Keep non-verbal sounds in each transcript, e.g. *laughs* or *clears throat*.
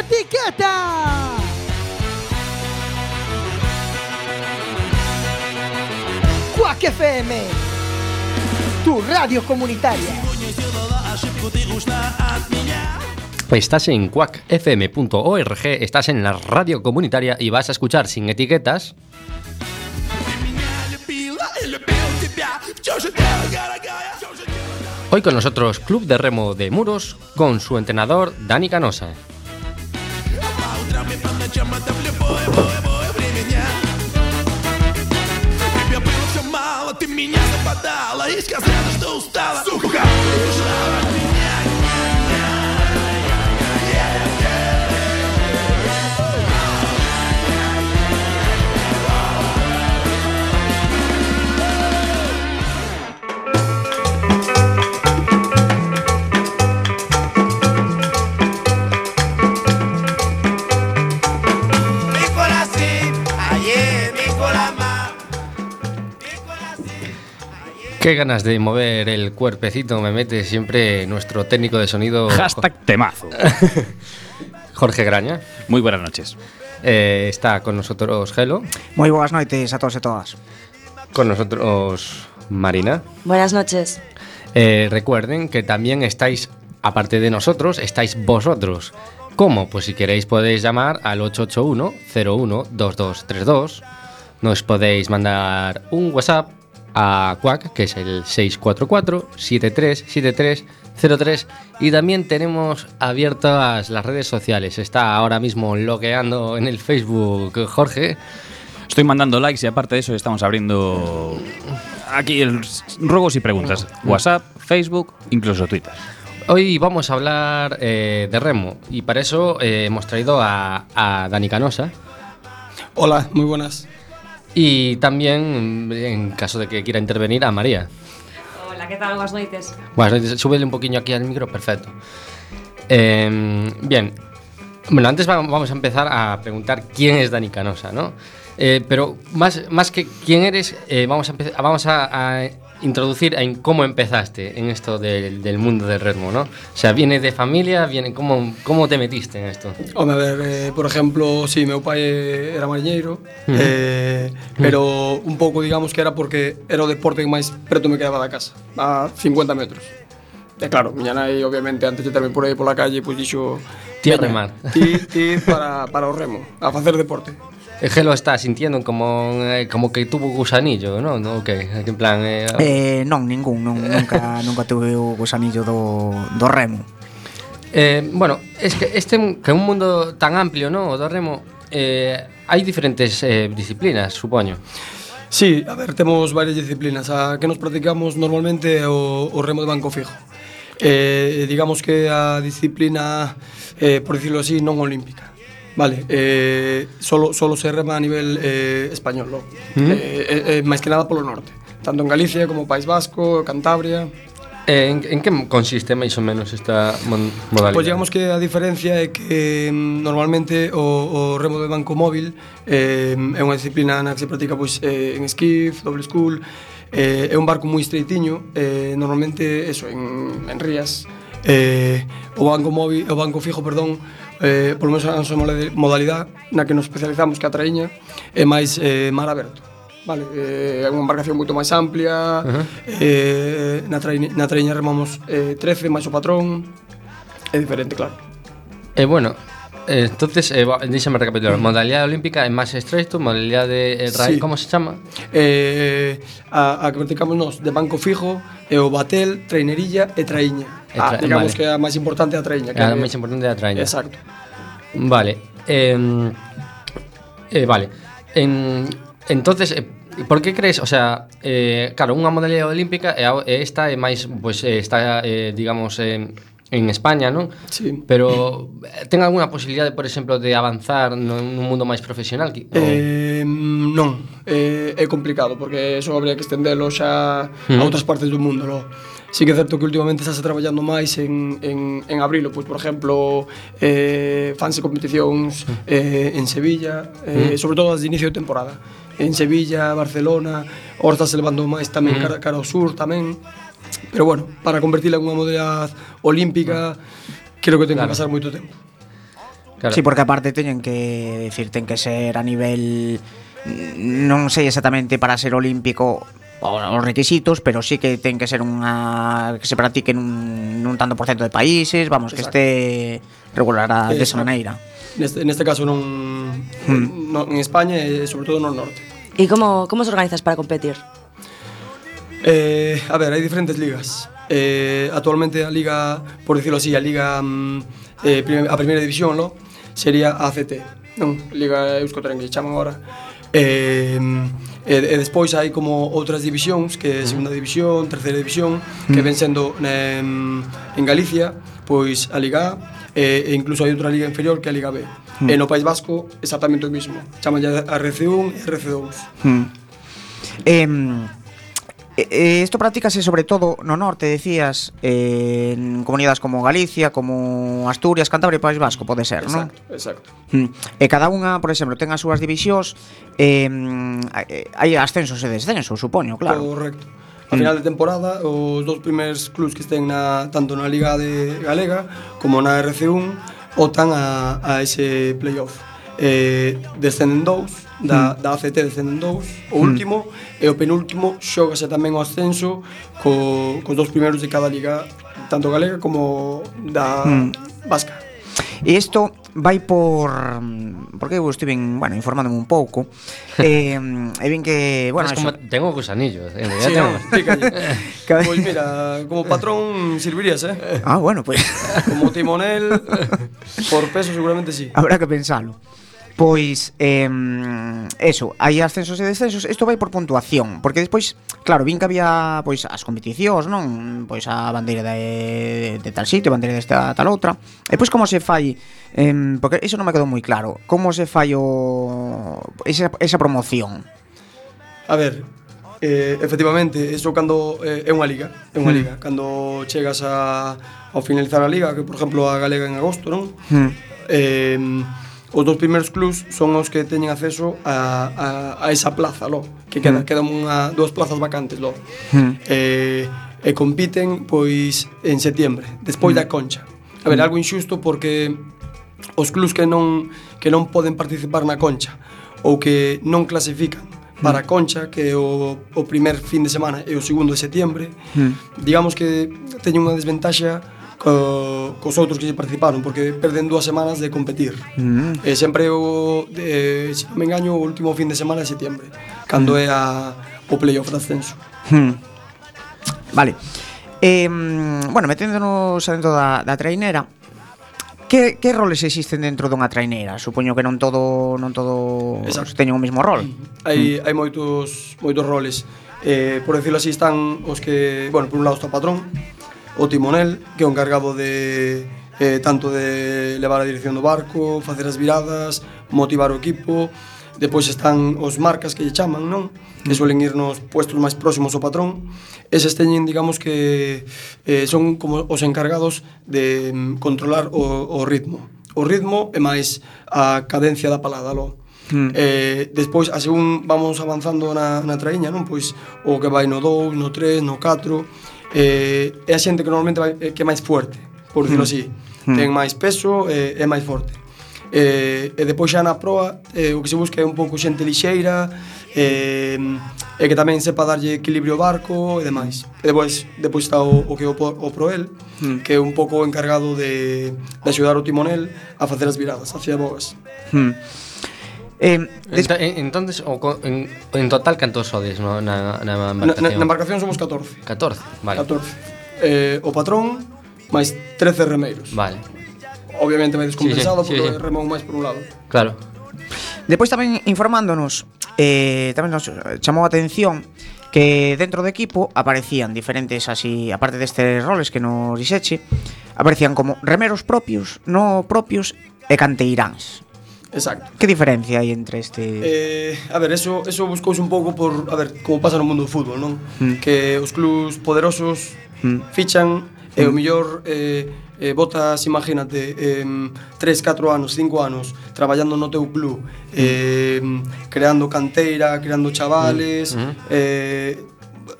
etiqueta. Quack FM, tu radio comunitaria. Estás en quackfm.org, estás en la radio comunitaria y vas a escuchar sin etiquetas. Hoy con nosotros Club de Remo de Muros con su entrenador Dani Canosa. нами по ночам, это в а любое, любое, любое время. Дня Тебе было все мало, ты меня западала И сказала, что устала, сука, убежала Qué ganas de mover el cuerpecito me mete siempre nuestro técnico de sonido Hashtag temazo. *laughs* Jorge Graña. Muy buenas noches. Eh, está con nosotros Gelo, Moi boas noites a todos e todas. con nosotros Marina. Buenas noches. Eh, recuerden que también estáis, aparte de nosotros, estáis vosotros. ¿Cómo? Pues si queréis podéis llamar al 881-01-2232. Nos podéis mandar un WhatsApp a Quack, que es el 644-737303. Y también tenemos abiertas las redes sociales. Está ahora mismo logueando en el Facebook Jorge. Estoy mandando likes y aparte de eso estamos abriendo aquí el ruegos y preguntas. WhatsApp, Facebook, incluso Twitter. Hoy vamos a hablar eh, de remo y para eso eh, hemos traído a, a Dani Canosa Hola, muy buenas. Y también, en caso de que quiera intervenir, a María. Hola, ¿qué tal? Buenas noites. Bueno, súbele un poquillo aquí al micro, perfecto. Eh, bien, bueno, antes va- vamos a empezar a preguntar quién es Dani Canosa, ¿no? Eh, pero más, más que quién eres, eh, vamos, a, empe- vamos a, a introducir en cómo empezaste en esto del, del, mundo del ritmo, ¿no? O sea, viene de familia? Viene, ¿cómo, ¿Cómo te metiste en esto? Home, a ver, eh, por exemplo, si sí, meu pai era mariñeiro, uh -huh. eh, pero un pouco, digamos, que era porque era o deporte que máis preto me quedaba da casa, a 50 metros. E claro, miña nai, obviamente, antes de terme por aí pola calle, pois pues, dixo... Tía remar. Ti, ti para, para o remo, a facer deporte. E que lo está sintiendo como eh, como que tuvo gusanillo, non? No, que okay. en plan eh, eh non, ningún, non, nunca *laughs* nunca tuve o gusanillo do do remo. Eh, bueno, es que este que é un mundo tan amplio, non, o do remo, eh hai diferentes eh, disciplinas, supoño. Sí, a ver, temos varias disciplinas. A que nos practicamos normalmente o, o remo de banco fijo. Eh, digamos que a disciplina, eh, por decirlo así, non olímpica Vale, eh, solo, solo se rema a nivel eh, español, ¿no? ¿Mm? Eh, eh, eh, máis que nada polo norte, tanto en Galicia como País Vasco, Cantabria... Eh, en, en que consiste máis ou menos esta mon, modalidade? Pois digamos que a diferencia é que mm, normalmente o, o remo de banco móvil eh, é unha disciplina na que se practica pois, eh, en skiff, doble school, eh, é un barco moi estreitiño, eh, normalmente eso, en, en rías, Eh, o banco móvil, o banco fijo, perdón, eh, polo menos a nosa modalidade na que nos especializamos que a traíña é máis eh, mar aberto. Vale, eh, é unha embarcación moito máis amplia, uh -huh. eh, na, traíña, na traíña remamos eh, 13, máis o patrón, é diferente, claro. E eh, bueno, Eh, entonces, eh, díxame recapitular, modalidade olímpica é máis estreito, modalidade eh, sí. como se chama? Eh, a, a que practicamos nos de banco fijo, e o batel, trainerilla e traíña. E tra ah, digamos vale. que é a máis importante a traíña. Que a máis importante a traíña. Exacto. Vale. Eh, eh, vale. En, entonces, eh, por que crees, o sea, eh, claro, unha modalidade olímpica e esta é máis, pois, pues, eh, está, eh, digamos, eh, en España, non? Sí. Pero eh, ten algunha posibilidade, por exemplo, de avanzar nun mundo máis profesional? Que, eh, non, eh, é complicado, porque eso habría que estendelo xa mm. a outras partes do mundo, non? Sí que é certo que últimamente estás traballando máis en, en, en abrilo, pois, por exemplo, eh, fanse competicións eh, en Sevilla, eh, mm. sobre todo as de inicio de temporada. En Sevilla, Barcelona, Horta se levando máis tamén mm. cara, cara ao sur tamén, Pero bueno, para convertirla en unha modalidade olímpica, creo que ten que claro. pasar moito tempo. Claro. Sí, porque aparte teñen que decir, ten que ser a nivel non sei exactamente para ser olímpico os requisitos, pero sí que ten que ser unha que se practique nun, nun tanto por cento de países, vamos, Exacto. que este regulará de esa maneira. Neste, neste caso non, hmm. non en España e sobre todo no norte. E como como se organizas para competir? Eh, a ver, hai diferentes ligas. Eh, actualmente a liga, por decirlo así, a liga mm, eh, prim a primeira división, no? Sería ACT, non? Liga Euskotren que se chaman agora. Eh, e, e despois hai como outras divisións que é segunda división, terceira división que ven sendo eh, en Galicia pois a Liga A e, e incluso hai outra liga inferior que a Liga B mm. e no País Vasco exactamente o mismo chaman a RC1 e RC2 mm. eh, Eh, eh, esto practícase sobre todo no norte, decías, eh, en comunidades como Galicia, como Asturias, Cantabria e País Vasco, pode ser, non? Exacto, non? exacto. Mm. E cada unha, por exemplo, ten as súas divisións, eh, hai ascensos e descensos, supoño, claro. Correcto. A final de temporada, os dous primeiros clubs que estén na, tanto na Liga de Galega como na RC1 otan a, a ese playoff. Eh, descenden dous, da, mm. da ACT descenden dous, o hmm. último mm. e o penúltimo xógase tamén o ascenso co, cos dous primeiros de cada liga, tanto galega como da mm. vasca. E isto vai por porque eu estive, bueno, informándome un pouco. *laughs* eh, e vin que, bueno, es como eso... tengo gusanillos, en realidad sí, tengo. *laughs* Pois pues mira, como patrón servirías, eh? Ah, bueno, pois pues. como timonel *laughs* por peso seguramente sí. Habrá que pensalo. Pois, eh, eso, hai ascensos e descensos Isto vai por puntuación Porque despois, claro, vin que había pois as competicións, non? Pois a bandeira de, de tal sitio, a bandeira desta tal outra E pois como se fai eh, Porque iso non me quedou moi claro Como se fai o... Esa, esa promoción A ver, eh, efectivamente, iso cando eh, é unha liga É unha mm. liga, cando chegas a, ao finalizar a liga Que, por exemplo, a Galega en agosto, non? Mm. Eh, os dous primeiros clubs son os que teñen acceso a, a, a esa plaza, lo, que queda, mm. quedan unha, dúas plazas vacantes, lo. Mm. Eh, e compiten pois en setiembre, despois mm. da concha. A ver, mm. algo inxusto porque os clubs que non que non poden participar na concha ou que non clasifican mm. para a concha que é o, o primer fin de semana e o segundo de setembro, mm. digamos que teñen unha desventaxa co, cos outros que participaron porque perden dúas semanas de competir mm. e sempre o, de, se non me engaño o último fin de semana de setembro, cando mm. é a, o playoff de ascenso mm. Vale Eh, bueno, meténdonos dentro da, da trainera Que, que roles existen dentro dunha traineira? Supoño que non todo non todo Exacto. teñen o mesmo rol. Hai, mm. hai moitos moitos roles. Eh, por decirlo así están os que, bueno, por un lado está o patrón, o timonel, que é o encargado de eh, tanto de levar a dirección do barco, facer as viradas, motivar o equipo. Depois están os marcas que lle chaman, non? Que suelen ir nos puestos máis próximos ao patrón. Eses teñen, digamos que eh, son como os encargados de mm, controlar o, o ritmo. O ritmo e máis a cadencia da palada, lo. Mm. Eh, despois, a según vamos avanzando na, na traíña, non? Pois o que vai no 2, no 3, no 4 eh, é a xente que normalmente vai, eh, que é máis fuerte, por dicirlo hmm. así. Mm. Ten máis peso, eh, é máis forte. Eh, e depois xa na proa eh, o que se busca é un pouco xente lixeira eh, e que tamén sepa darlle equilibrio ao barco e demais. E depois, depois está o, o que é o, o proel, mm. que é un pouco encargado de, de axudar o timonel a facer as viradas hacia bogas. Mm. Eh, des... en, entonces, o, en, en total, cantos sodes no? na, na embarcación? Na, na, na embarcación somos 14 14, vale 14 eh, O patrón, máis 13 remeiros Vale Obviamente vai descompensado sí, sí, porque sí, sí. remou máis por un lado Claro Depois tamén informándonos eh, Tamén nos chamou a atención que dentro do equipo aparecían diferentes así, aparte destes roles que nos dixeche, aparecían como remeros propios, no propios e canteiráns. Exacto. Que diferencia hai entre este... Eh, a ver, eso, eso buscouse un pouco por, a ver, como pasa no mundo do fútbol, non? Mm. Que os clubs poderosos mm. fichan mm. e o mm. mellor eh, eh, botas, imagínate, eh, 3, 4 anos, 5 anos traballando no teu club, mm. eh, creando canteira, creando chavales, mm. mm. eh,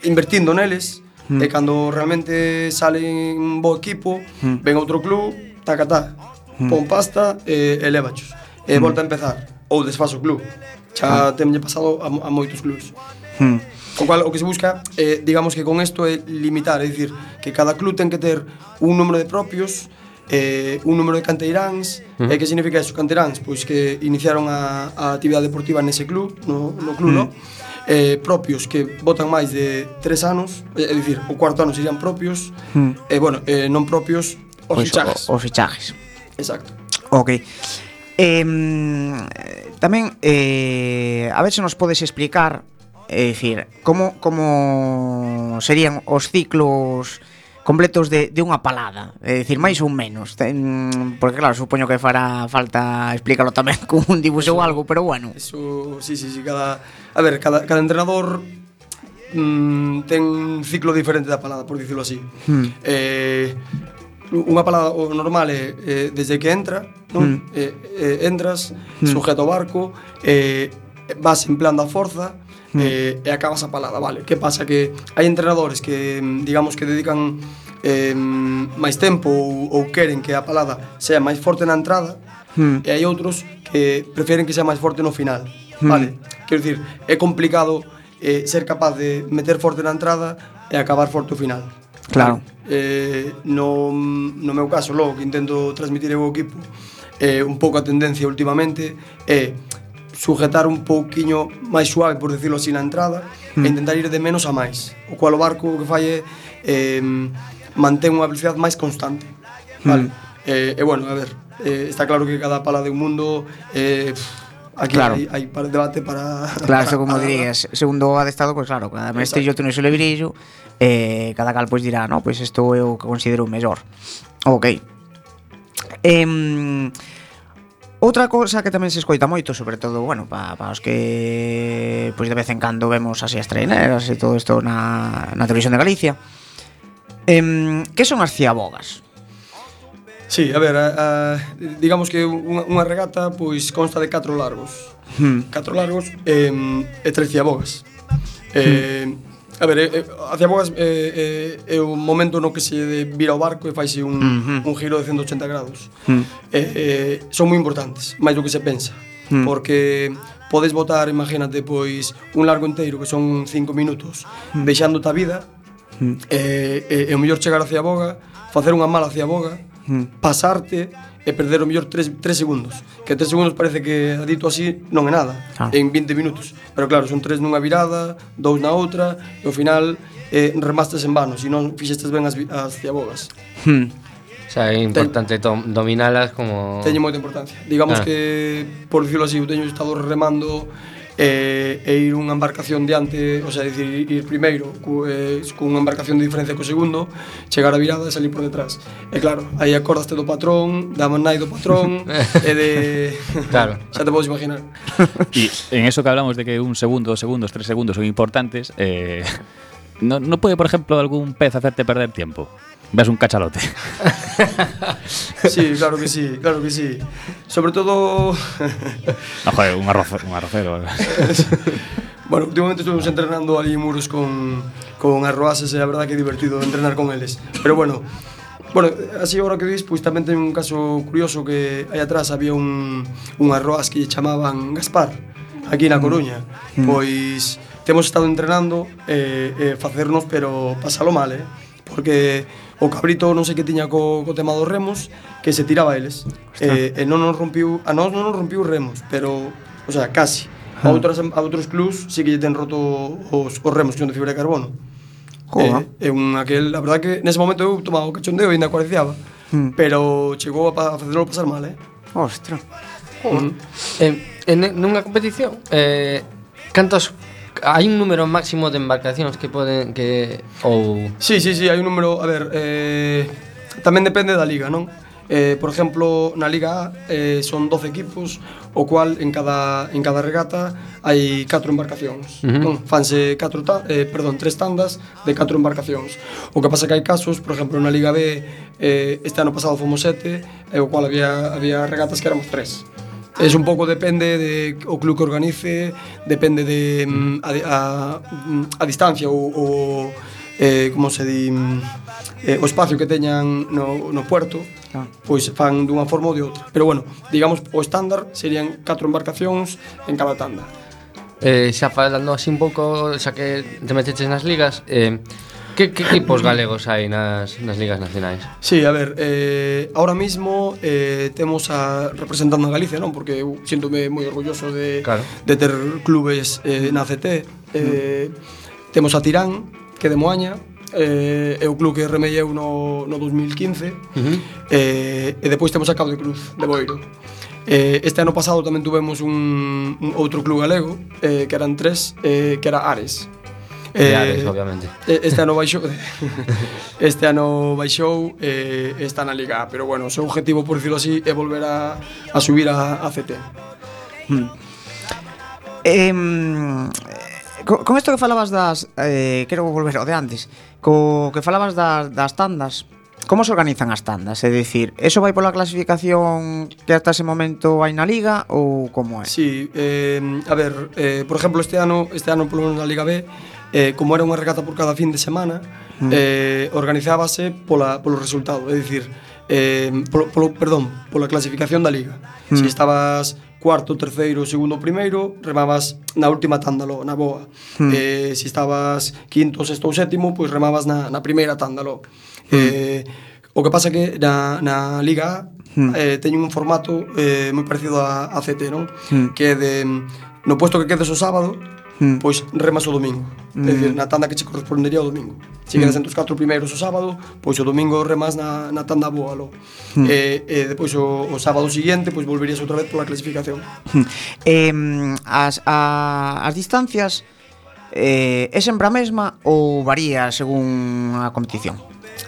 invertindo neles, mm. e cando realmente sale un bo equipo, mm. ven outro club, tacatá, mm. pon pasta e eh, elevachos e mm. volta a empezar ou desfaz o club. Xa ah. temlle pasado a, a moitos clubs. Mm. O cual o que se busca, eh, digamos que con isto é limitar, é dicir, que cada club ten que ter un número de propios, eh, un número de canteiráns, uh -huh. e eh, que significa eso, canteiráns? Pois que iniciaron a, a actividade deportiva nese club, no, no club, uh -huh. no? Eh, propios que votan máis de tres anos, é dicir, o cuarto ano serían propios, uh -huh. e eh, bueno, eh, non propios, os pois, fichajes. O, os fichajes. Exacto. Ok. Eh, tamén, eh, a ver se nos podes explicar, é dicir, como, como serían os ciclos completos de, de unha palada, é dicir, máis ou menos. Ten, porque claro, supoño que fará falta explícalo tamén *laughs* con un dibuixo ou algo, pero bueno. Eso, sí, sí, sí, cada, a ver, cada, cada entrenador mm, ten un ciclo diferente da palada, por dicirlo así. Hmm. Eh, unha palada o normal é eh, desde que entra, non? Mm. Eh, eh, entras, mm. sujeto barco, eh, vas empleando a forza, mm. eh, e acabas a palada, vale? Que pasa que hai entrenadores que, digamos, que dedican eh, máis tempo ou, ou queren que a palada sea máis forte na entrada, mm. e hai outros que prefieren que sea máis forte no final, mm. vale? Quero dicir, é complicado eh, ser capaz de meter forte na entrada e acabar forte o final. Claro. Eh, no, no meu caso, logo, que intento transmitir eu ao equipo, eh, un pouco a tendencia últimamente é eh, sujetar un pouquiño máis suave, por decirlo así, na entrada mm. e intentar ir de menos a máis. O cual o barco que fai é eh, mantén unha velocidade máis constante. Mm. Vale? Mm. Eh, e bueno, a ver, eh, está claro que cada pala de un mundo eh, pff, Aquí claro. hai, hai para debate para... Claro, isto como dirías, segundo a Estado, pois pues claro, cada mestrillo ten o seu lebrillo, eh, cada cal pois pues, dirá, no, pois pues isto eu considero o mellor. Ok. Eh, Outra cosa que tamén se escoita moito, sobre todo, bueno, para pa os que pois de vez en cando vemos así as treineras e todo isto na, na televisión de Galicia, em, que son as ciabogas? Sí, a ver, a, a, digamos que unha, unha regata pois consta de catro largos. Hmm. Catro largos eh, e tres ciabogas. Hmm. Eh. A ver, eh, eh hacia boas eh, eh, é o momento no que se vira o barco e faise un, hmm. un giro de 180 grados. Hmm. Eh, eh, son moi importantes, máis do que se pensa. Porque podes botar, imagínate, pois un largo inteiro que son 5 minutos, uh -huh. deixándote a vida, uh eh, eh, e o mellor chegar a ciaboga facer unha mala hacia boga, Mm, pasarte e perder o mellor 3, 3 segundos. Que 3 segundos parece que dito así non é nada, ah. en 20 minutos. Pero claro, son 3 nunha virada, 2 na outra, e ao final eh, remastes en vano, se non fixestes ben as, as ciabogas. Hmm. O sea, é importante Ten, dominalas como... Teñe moita importancia. Digamos ah. que, por decirlo así, eu teño estado remando e, e ir unha embarcación diante, o sea, dicir, ir primeiro cu, eh, cunha embarcación de diferencia co segundo, chegar a virada e salir por detrás. E claro, aí acordaste do patrón, da manai do patrón, *laughs* e de... Claro. *laughs* xa te podes imaginar. *laughs* E en eso que hablamos de que un segundo, dos segundos, tres segundos son importantes, eh, ¿no, ¿no puede, por ejemplo, algún pez hacerte perder tiempo? ves un cachalote. *laughs* sí, claro que sí, claro que sí. Sobre todo... *laughs* no, joder, un, arroz, un arrocero. Eh. *laughs* bueno, últimamente estuvimos entrenando ali muros con, con arroases e a verdad que é divertido entrenar con eles. Pero bueno, Bueno, así agora que dis, pois tamén ten un caso curioso que aí atrás había un, un arroaz que chamaban Gaspar, aquí na mm. Coruña. Mm. Pois temos estado entrenando e eh, eh, facernos, pero pasalo mal, eh? Porque o cabrito non sei que tiña co, co tema dos remos que se tiraba eles. Eh, e non nos rompiu, a nós non nos rompiu remos, pero, o sea, casi. A, ah. outras, a outros clubs sí que lle ten roto os, os remos que son de fibra de carbono. Joa. Eh, é un aquel, a verdade que nese momento eu tomaba o cachondeo e ainda cuareciaba, hmm. pero chegou a, pa, a facelo pasar mal, eh. Ostra. Mm. Eh, en, nunha competición, eh, cantos hai un número máximo de embarcacións que poden que ou Si, sí, si, sí, si, sí, hai un número, a ver, eh tamén depende da liga, non? Eh, por exemplo, na Liga A eh, son 12 equipos, o cual en cada en cada regata hai 4 embarcacións. Uh -huh. Non, fanse 4 ta, eh, perdón, 3 tandas de 4 embarcacións. O que pasa que hai casos, por exemplo, na Liga B eh, este ano pasado fomos 7, e eh, o cual había había regatas que éramos 3. Es un pouco depende de o club que organice, depende de mm, a, a, mm, a distancia ou, ou eh, como se di mm, eh, o espacio que teñan no, no puerto ah. pois fan dunha forma ou de outra pero bueno, digamos, o estándar serían 4 embarcacións en cada tanda Eh, xa falando así un pouco, xa que te meteches nas ligas, eh, Que, que equipos galegos hai nas, nas ligas nacionais? Sí, a ver, eh, ahora mismo eh, temos a representando a Galicia, non? Porque uh, eu sinto-me moi orgulloso de, claro. de ter clubes eh, na CT. Eh, mm. Temos a Tirán, que de Moaña, eh, é o club que remelleu no, no 2015 uh -huh. eh, e depois temos a Cabo de Cruz de Boiro eh, este ano pasado tamén tuvemos un, un outro club galego eh, que eran tres eh, que era Ares Eh, Ares, obviamente. Eh, este ano baixou *laughs* Este ano baixou eh, está na Liga A, pero bueno, o seu objetivo, por decirlo así, é volver a, a subir a, a CT. Hmm. Eh, con isto que falabas das eh, Quero volver ao de antes Co que falabas das, das tandas Como se organizan as tandas? É dicir, eso vai pola clasificación que hasta ese momento hai na Liga ou como é? Sí, eh, a ver, eh, por exemplo, este ano, este ano polo menos na Liga B eh, como era unha regata por cada fin de semana, mm. eh, organizábase pola, polo resultado, é dicir, eh, polo, polo, perdón, pola clasificación da liga. Mm. Se estabas cuarto, terceiro, segundo, primeiro, remabas na última tanda lo, na boa. Mm. Eh, se estabas quinto, sexto ou sétimo, pois remabas na, na primeira tanda lo. Mm. Eh, o que pasa que na, na Liga A mm. eh, teñen un formato eh, moi parecido a, a CT, non? Mm. Que é de no posto que quedes o sábado, mm. pois remas o domingo. Mm. É dicir, na tanda que che correspondería o domingo. Se quedas mm. entre os catro primeiros o sábado, pois o domingo remas na, na tanda boa lo. Mm. E, e depois o, o sábado siguiente, pois volverías outra vez pola clasificación. Mm. Eh, as, a, as distancias eh, é sempre a mesma ou varía según a competición?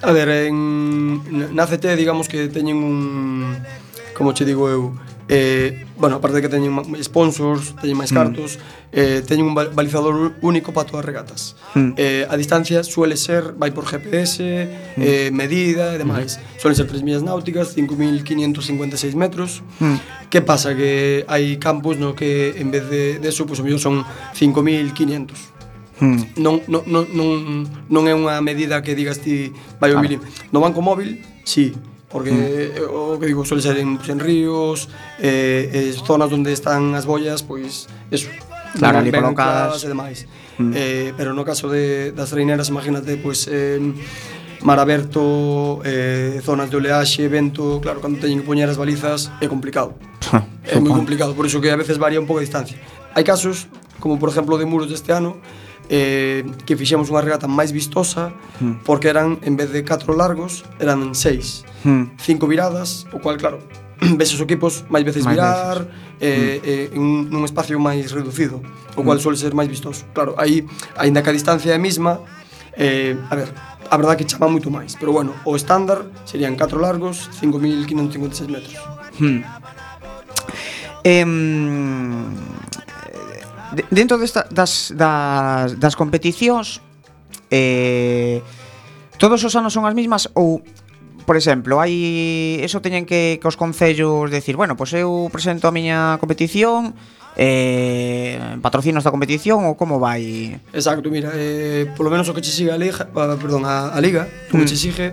A ver, en, na CT digamos que teñen un como che digo eu, Eh, bueno, aparte de que teñen sponsors, teñen máis mm. cartos, mm. eh, teñen un balizador único para todas as regatas. Mm. Eh, a distancia suele ser, vai por GPS, mm. eh, medida e demais. Mm. Suelen ser 3 millas náuticas, 5.556 metros. Mm. Que pasa? Que hai campos no que en vez de, de eso, pois, pues, o mellor son 5.500. Mm. Non, non, non, non, non é unha medida que digas ti vai o claro. No banco móvil, sí, porque mm. o que digo, suele ser en, pues, en ríos, eh, eh, zonas onde están as boias, pois eso, claro, ali colocadas e demais. Mm. Eh, pero no caso de das reineras, imagínate, pois eh, mar aberto, eh, zonas de oleaxe, vento, claro, cando teñen que poñer as balizas é complicado. é moi complicado, por iso que a veces varía un pouco a distancia. Hai casos, como por exemplo de muros deste ano, eh, que fixemos unha regata máis vistosa hmm. porque eran, en vez de 4 largos, eran 6 Hmm. 5 viradas, o cual, claro, *clears throat* ves os equipos máis veces máis virar veces. Eh, en eh, un, nun espacio máis reducido o cual hmm. suele ser máis vistoso claro, aí, aínda que a distancia é a mesma eh, a ver, a verdade que chama moito máis pero bueno, o estándar serían 4 largos 5.556 metros mm. Eh, de, dentro desta, das, das, das competicións eh, todos os anos son as mismas ou por exemplo, hai eso teñen que, que os concellos decir, bueno, pois pues eu presento a miña competición, eh, patrocino esta competición ou como vai? Exacto, mira, eh, polo menos o que che siga a liga, perdón, a, a liga, o que mm. che exige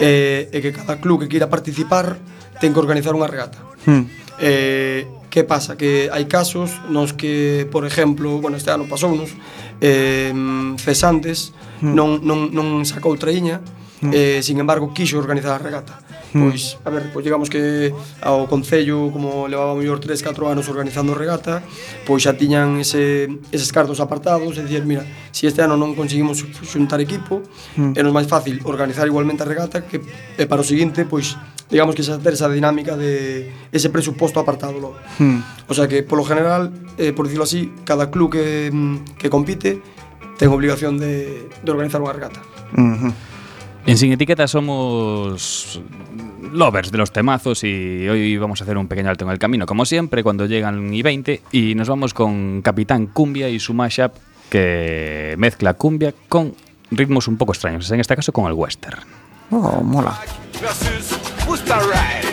eh, é que cada club que queira participar ten que organizar unha regata. Mm. Eh, Que pasa? Que hai casos nos que, por exemplo, bueno, este ano pasounos, eh, Cesantes mm. non, non, non sacou traíña, mm. eh, sin embargo, quixo organizar a regata. Mm. Pois, a ver, pois digamos que ao Concello, como levaba mellor 3, 4 anos organizando regata, pois xa tiñan ese, eses cartos apartados e dicir, mira, se si este ano non conseguimos xuntar equipo, mm. é nos máis fácil organizar igualmente a regata que e para o seguinte, pois, digamos que xa ter esa dinámica de ese presuposto apartado logo. O sea que, polo general, eh, por dicirlo así, cada club que, mm, que compite ten obligación de, de organizar unha regata. Uh -huh. En Sin Etiqueta somos lovers de los temazos y hoy vamos a hacer un pequeño alto en el camino, como siempre, cuando llegan y 20 y nos vamos con Capitán Cumbia y su mashup que mezcla cumbia con ritmos un poco extraños, en este caso con el western. Oh, mola. was the ride.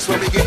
this where we get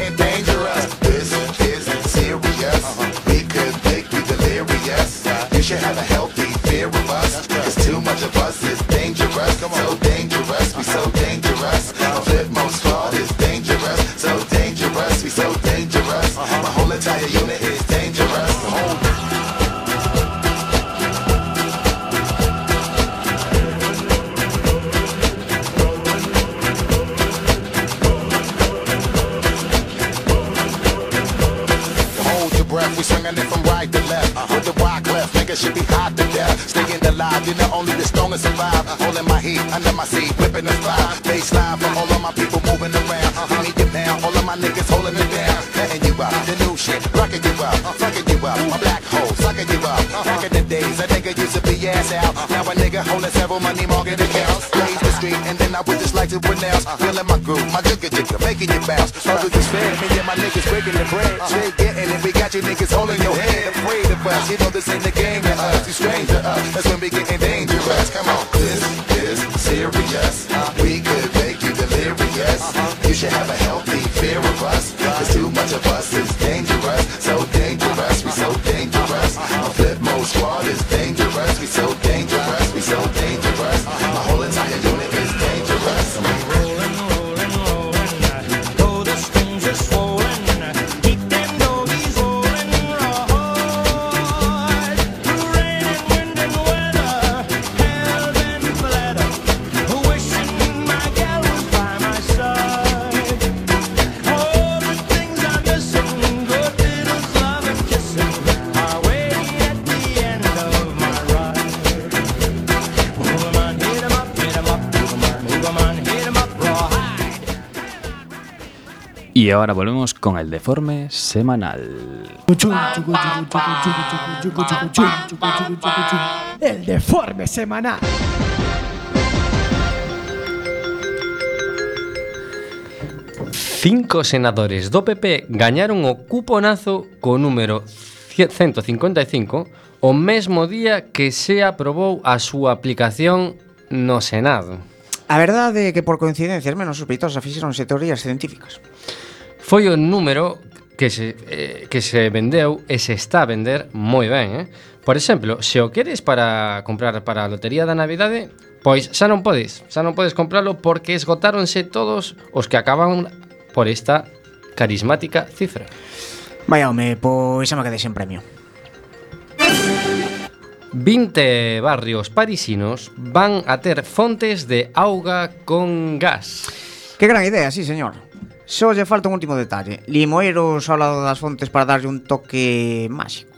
ass out. Now a nigga holding several money market accounts. Blaze the street, and then I would just like to pronounce. Feeling my groove, my jigger jigger, making you bounce. Struggle just fed, me and my niggas breaking the bread. Straight getting it, we got you niggas holding your head. Afraid of us, you know this ain't the game to us. You strange to us, that's when we getting dangerous. Come on, this is serious. We could make you delirious. You should have a Y ahora volvemos con el deforme semanal. El deforme semanal. Cinco senadores do PP gañaron o cuponazo co número 155 o mesmo día que se aprobou a súa aplicación no Senado. A verdade é que por coincidencias menos sospeitosas fixeronse teorías científicas. Foi o número que se, eh, que se vendeu e se está a vender moi ben, eh? Por exemplo, se o queres para comprar para a lotería da Navidade, pois xa non podes, xa non podes comprarlo porque esgotáronse todos os que acaban por esta carismática cifra. Vaya home, pois xa me quedei sen premio. 20 barrios parisinos van a ter fontes de auga con gas. Que gran idea, sí, señor. Só lle falta un último detalle. Limoeiros ao lado das fontes para darlle un toque máxico.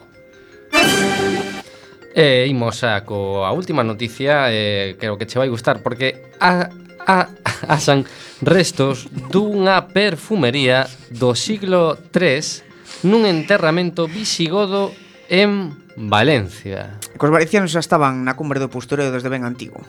E eh, imos a coa última noticia eh, Creo que che vai gustar Porque a, a, asan restos dunha perfumería do siglo III Nun enterramento visigodo en Valencia Cos valencianos xa estaban na cumbre do postureo desde ben antigo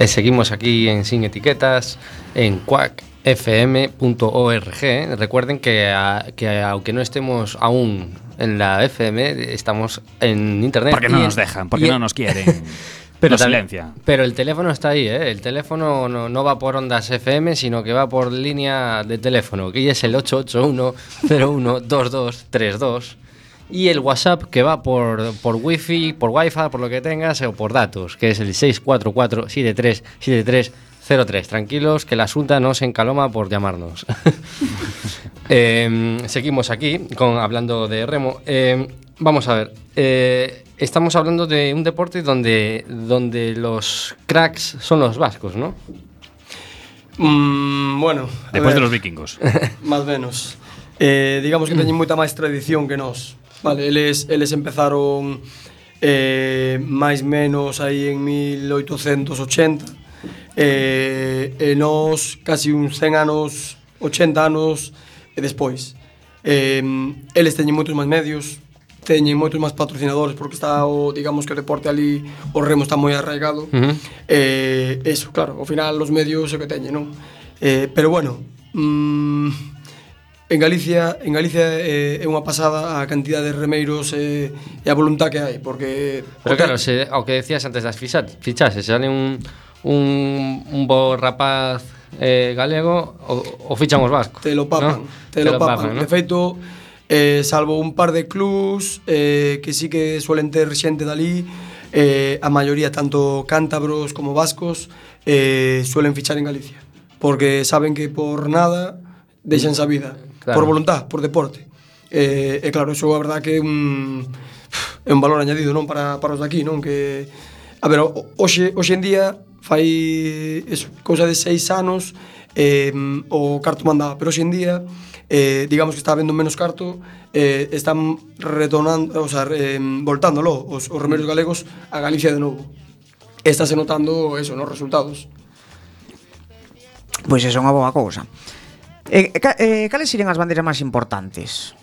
E seguimos aquí en Sin Etiquetas En quackfm.org Recuerden que, a, que aunque no estemos aún en la FM Estamos en internet Porque no y nos en- dejan, porque no nos quieren. *laughs* Pero silencian. Pero el teléfono está ahí, ¿eh? El teléfono no, no va por ondas FM, sino que va por línea de teléfono, que es el 881-012232. Y el WhatsApp que va por, por Wi-Fi, por Wi-Fi, por lo que tengas, o por datos, que es el 644-737300. 03, tranquilos, que la Junta no se encaloma por llamarnos. *laughs* Eh, seguimos aquí con hablando de remo. Eh, vamos a ver, eh, estamos hablando de un deporte donde, donde los cracks son los vascos, ¿no? Mm, bueno, Después de los vikingos. *laughs* Más menos. Eh, digamos que teñen *clears throat* moita máis tradición que nós. Vale, eles, eles empezaron eh, máis menos aí en 1880 eh, e nós casi uns 100 anos, 80 anos e despois. Eh, eles teñen moitos máis medios, teñen moitos máis patrocinadores porque está o, digamos que o deporte ali, o remo está moi arraigado. Uh -huh. Eh, eso, claro, ao final os medios é o que teñen, non? Eh, pero bueno, mm, En Galicia, en Galicia é, é unha pasada a cantidad de remeiros e, e a voluntad que hai, porque... Pero claro, se, ao que decías antes das fichas, se sale un, un, un bo rapaz eh, galego, o, o fichan os vascos. Te lo papan, ¿no? te, te lo, lo papan. papan ¿no? De feito, eh, salvo un par de clubs eh, que sí que suelen ter xente dali, eh, a maioría, tanto cántabros como vascos, eh, suelen fichar en Galicia, porque saben que por nada deixan a vida claro. por voluntad, por deporte. E, e claro, iso a verdad que é un, é un valor añadido non para, para os de aquí, non? Que, a ver, hoxe, hoxe en día fai eso, cosa de seis anos eh, o carto mandaba, pero hoxe en día eh, digamos que está vendo menos carto eh, están retornando, o sea, eh, voltándolo os, os remedios galegos a Galicia de novo estáse notando eso, nos resultados Pois é unha boa cousa Eh, eh, eh, cales serían as bandeiras máis importantes?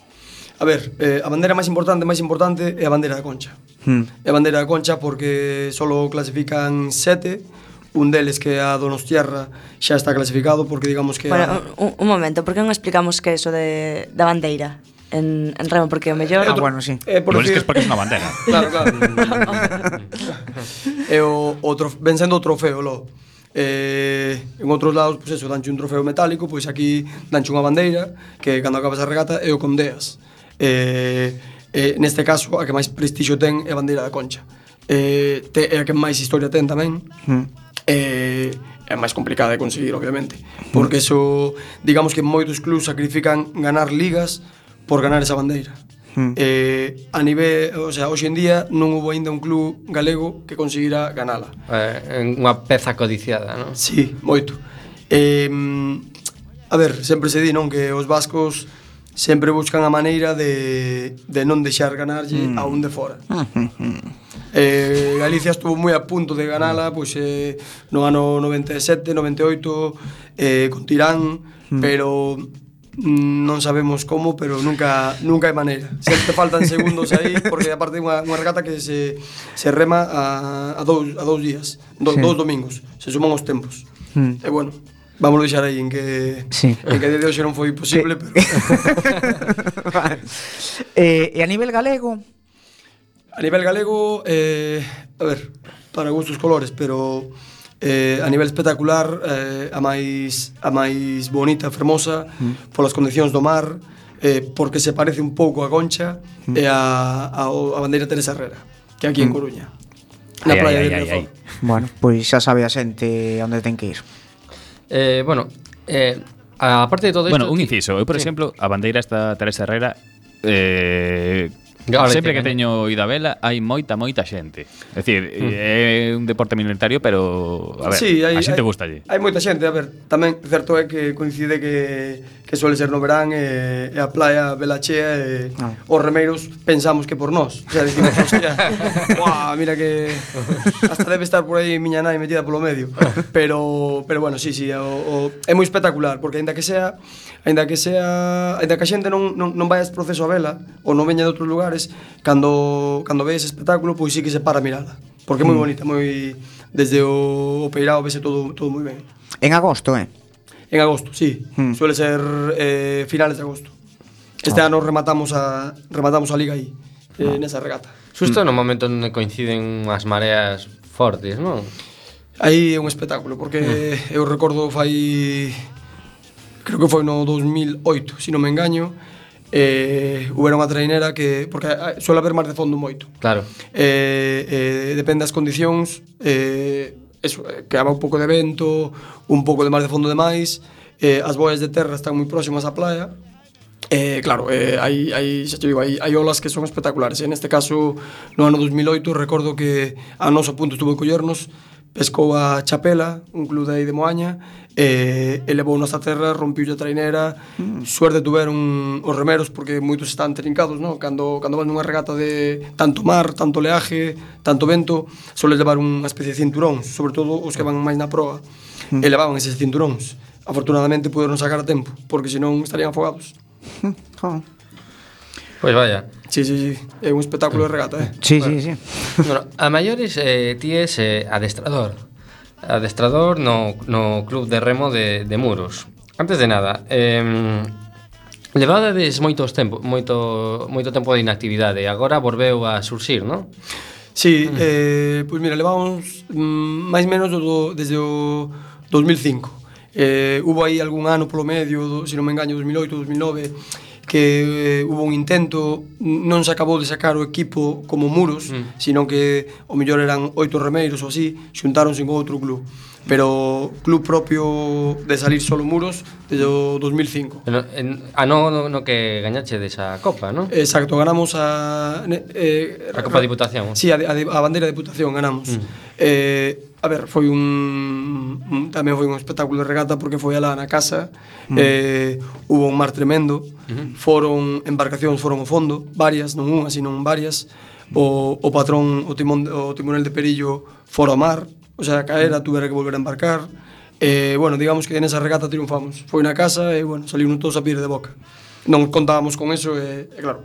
A ver, eh, a bandeira máis importante, máis importante é a bandeira da Concha. Hmm. É a bandeira da Concha porque só clasifican sete, un deles que é a Donostiarra xa está clasificado porque digamos que... Bueno, a... un, un momento, por que non explicamos que é iso de, da bandeira? En, en remo, porque o mellor... Eh, ah, bueno, sí. Eh, porque... Igual es que es porque é unha bandera. *laughs* claro, claro. é *laughs* o, o trof... ven sendo o trofeo, lo eh, en outros lados, pois eso, danche un trofeo metálico, pois aquí danche unha bandeira que cando acabas a regata é o condeas. Eh, eh, neste caso, a que máis prestixio ten é a bandeira da concha. Eh, te, é a que máis historia ten tamén. Mm. Eh, é máis complicada de conseguir, obviamente. Porque eso, digamos que moitos clubs sacrifican ganar ligas por ganar esa bandeira. Mm. Eh, a nivel, o sea, hoxe en día non hubo aínda un club galego que conseguira ganala. Eh, unha peza codiciada, non? Sí, moito. Eh, a ver, sempre se di, non, que os vascos sempre buscan a maneira de, de non deixar ganarlle mm. a un de fora. Mm, mm, mm. eh, Galicia estuvo moi a punto de ganala pois, eh, no ano 97, 98 eh, con Tirán, mm. pero non sabemos como, pero nunca nunca hai maneira. Sempre faltan segundos aí porque aparte unha unha regata que se se rema a a dous a dous días, do, sí. dous domingos, se suman os tempos. Mm. E bueno, Vamos deixar aí en que sí. en que de hoxe non foi posible, pero *laughs* vale. eh, e a nivel galego? A nivel galego eh, a ver, para gustos colores, pero eh, a nivel espectacular eh, a máis a máis bonita, fermosa, mm. polas condicións do mar, eh, porque se parece un pouco a Concha mm. e a, a, a bandeira Teresa Herrera, que aquí mm. en Coruña. Na ai, playa ai, de ai, ai. Bueno, pois xa sabe a xente onde ten que ir. Eh, bueno, eh, aparte de todo isto... Bueno, un inciso. Eu, por sí. exemplo, a bandeira esta Teresa Herrera eh, Galicia, Sempre que teño ido a vela hai moita, moita xente. É dicir, hmm. eh, é un deporte minoritario, pero a ver, sí, hai, a xente gusta allí. Hai moita xente, a ver, tamén certo é que coincide que que suele ser no verán e, e a playa vela chea e eh, ah. os remeiros pensamos que por nós. O sea, dicimos, *laughs* hostia, uah, mira que hasta debe estar por aí miña nai metida polo medio. Pero pero bueno, sí, sí, o, o, é moi espectacular porque aínda que sea aínda que sea aínda que a xente non, non, non vai a proceso a vela ou non veña de outros lugares, cando cando ve ese espectáculo, pois sí que se para a mirala, porque é moi mm. bonita, moi desde o, o Peirao vese todo todo moi ben. En agosto, eh? En agosto, sí. Hmm. Suele ser eh, finales de agosto. Este ah. ano rematamos a rematamos a liga aí, eh, ah. nesa regata. Xusto hmm. no momento onde coinciden as mareas fortes, non? Aí é un espectáculo, porque hmm. eu recordo fai... Creo que foi no 2008, se si non me engaño, eh, hubera unha trainera que... Porque ah, suele haber mar de fondo moito. Claro. Eh, eh, depende das condicións, eh, eso, quedaba un pouco de vento, un pouco de mar de fondo de máis, eh, as boias de terra están moi próximas á playa, Eh, claro, eh, hai, hai, xa te digo, hai, hai olas que son espectaculares. En este caso, no ano 2008, recordo que a noso punto estuvo en collernos pescou a Chapela, un club de aí de Moaña, e, e levou nosa terra, rompiu a trainera, mm. suerte tuveron os remeros, porque moitos están trincados, non? Cando, cando van nunha regata de tanto mar, tanto leaje, tanto vento, soles levar unha especie de cinturón, sobre todo os que van máis na proa, mm. e levaban eses cinturóns. Afortunadamente puderon sacar a tempo, porque senón estarían afogados. Mm. Oh. Pois vaya. Sí, sí, sí. É un espectáculo de regata, eh. Sí, bueno. sí, sí. Bueno, a maiores eh, ti es eh, adestrador. Adestrador no, no club de remo de, de Muros. Antes de nada, eh, levadades moitos tempo, moito, moito tempo de inactividade. Agora volveu a surxir, non? Sí, mm. eh, pois pues mira, levamos mm, máis menos do, desde o 2005. Eh, hubo aí algún ano polo medio, do, se non me engaño, 2008, 2009 que eh, hubo un intento, non se acabou de sacar o equipo como muros, mm. sino que o mellor eran oito remeiros ou así, xuntáronse con outro club pero club propio de salir solo muros desde o 2005. En, ah, en, ano no, no que gañache desa Copa, non? Exacto, ganamos a... Eh, a Copa Diputación. Sí, a, a, a bandeira de Diputación ganamos. Mm. Eh, a ver, foi un, un tamén foi un espectáculo de regata porque foi alá na casa. Mm. Eh, hubo un mar tremendo. Mm -hmm. Foron embarcacións foron ao fondo, varias, non unha, sino varias. O, o patrón, o timón o timonel de Perillo fora ao mar o sea, caera, tuvera que volver a embarcar. Eh, bueno, digamos que nesa regata triunfamos. Foi na casa e, bueno, salimos todos a pedir de boca. Non contábamos con eso e, e claro,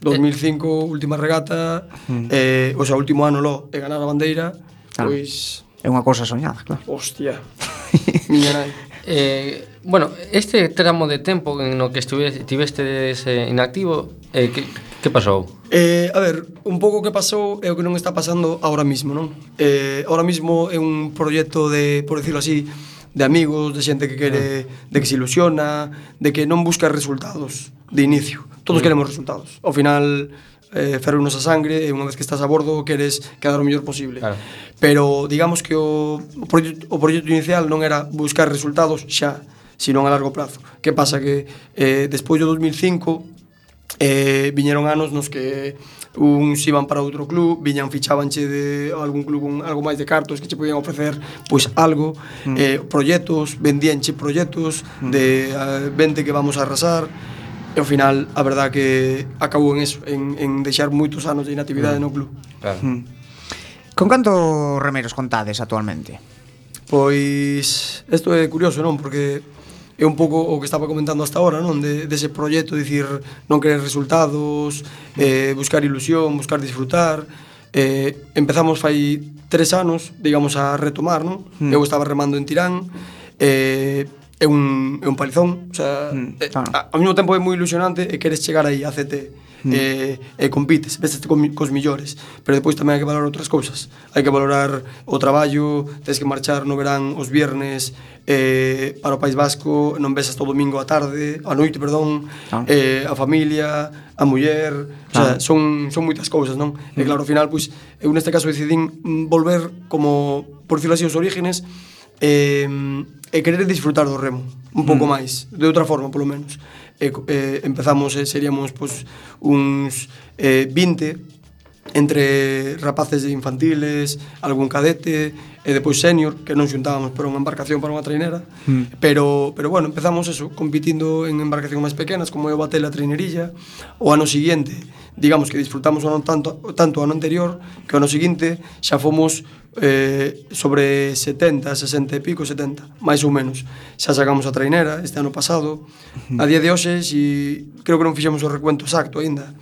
2005, última regata, mm. o sea, último ano lo, e ganar a bandeira, claro. pois... É unha cousa soñada, claro. Hostia, *laughs* miña nai. Eh, bueno, este tramo de tempo en no que estiveste inactivo, eh, que, Que pasou? Eh, a ver, un pouco que pasou é o que non está pasando agora mesmo, non? Eh, agora mesmo é un proxecto de, por decirlo así, de amigos, de xente que quere, ah. de que se ilusiona, de que non busca resultados de inicio. Todos ah. queremos resultados. Ao final eh, ferrunos a sangre e unha vez que estás a bordo queres quedar o mellor posible. Claro. Pero digamos que o, o, proxecto, o proxecto inicial non era buscar resultados xa, sino a largo prazo. Que pasa que eh, despois do 2005 Eh, viñeron anos nos que uns iban para outro club, viñan fichábanche de algún club con algo máis de cartos que che podían ofrecer pois algo, mm. eh, proxectos, vendíanche proxectos mm. de eh, vente que vamos a arrasar, e ao final a verdad que acabou en eso, en, en deixar moitos anos de inactividade mm. no club. Claro. Mm. Con canto remeros contades actualmente? Pois, isto é curioso, non? Porque é un pouco o que estaba comentando hasta ahora, non? De, dese de proxecto, dicir, non querer resultados, eh, buscar ilusión, buscar disfrutar, eh, empezamos fai tres anos, digamos, a retomar, non? Mm. Eu estaba remando en Tirán, eh, é un, é un palizón, o sea, mm, eh, claro. é, ao mesmo tempo é moi ilusionante e queres chegar aí a CT mm. e, e compites, ves con, cos millores, pero depois tamén hai que valorar outras cousas. Hai que valorar o traballo, tens que marchar no verán os viernes eh, para o País Vasco, non ves hasta o domingo a tarde, a noite, perdón, claro. eh, a familia, a muller, claro. o sea, son, son moitas cousas, non? Mm. E claro, ao final, pois, eu neste caso decidín volver como, por decirlo así, os orígenes, e, e querer disfrutar do remo un pouco mm. máis, de outra forma polo menos e, e empezamos, e seríamos pois, uns eh, 20 entre rapaces de infantiles, algún cadete e depois senior, que non xuntábamos para unha embarcación para unha trainera, mm. pero pero bueno, empezamos eso, compitindo en embarcacións máis pequenas, como é o batel a trainerilla, o ano seguinte, digamos que disfrutamos o ano tanto tanto o ano anterior, que o ano seguinte xa fomos eh, sobre 70, 60 e pico, 70, máis ou menos. Xa sacamos a trainera este ano pasado. Mm. A día de hoxe, si, creo que non fixemos o recuento exacto aínda,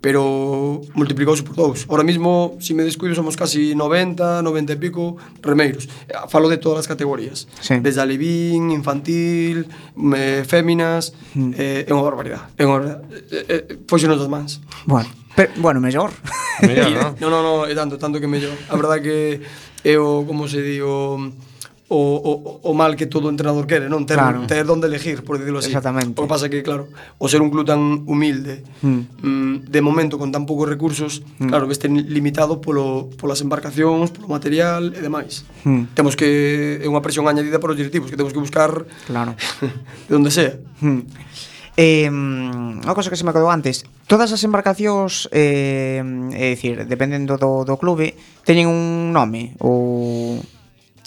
pero multiplicouse por dous. Ahora mismo, se si me descuido, somos casi 90, 90 e pico remeiros. Falo de todas as categorías. Sí. Desde alevín, infantil, me, féminas, mm. eh, é unha barbaridade. É unha barbaridade. Eh, eh, eh Foxenos das mans. Bueno, pero, bueno, mellor. Mellor, non? *laughs* Non, non, no, é tanto, tanto que mellor. A verdade que é o, como se di, o o, o, o mal que todo entrenador quere, non? Ter, claro. ter donde elegir, por decirlo así. Exactamente. O que pasa que, claro, o ser un club tan humilde, hmm. mm. de momento con tan poucos recursos, mm. claro, veste limitado polo, polas embarcacións, polo material e demais. Mm. Temos que... É unha presión añadida para os directivos, que temos que buscar claro. *laughs* de onde sea. Mm. Eh, unha cosa que se me acordou antes Todas as embarcacións eh, É dicir, dependendo do, do clube Teñen un nome Ou